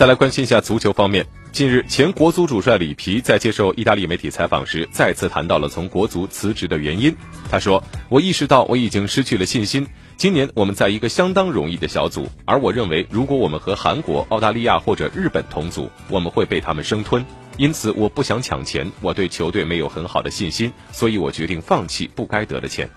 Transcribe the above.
再来关心一下足球方面近日前国足主帅里皮在接受意大利媒体采访时再次谈到了从国足辞职的原因他说我意识到我已经失去了信心今年我们在一个相当容易的小组而我认为如果我们和韩国澳大利亚或者日本同组我们会被他们生吞。因此我不想抢钱我对球队没有很好的信心所以我决定放弃不该得的钱。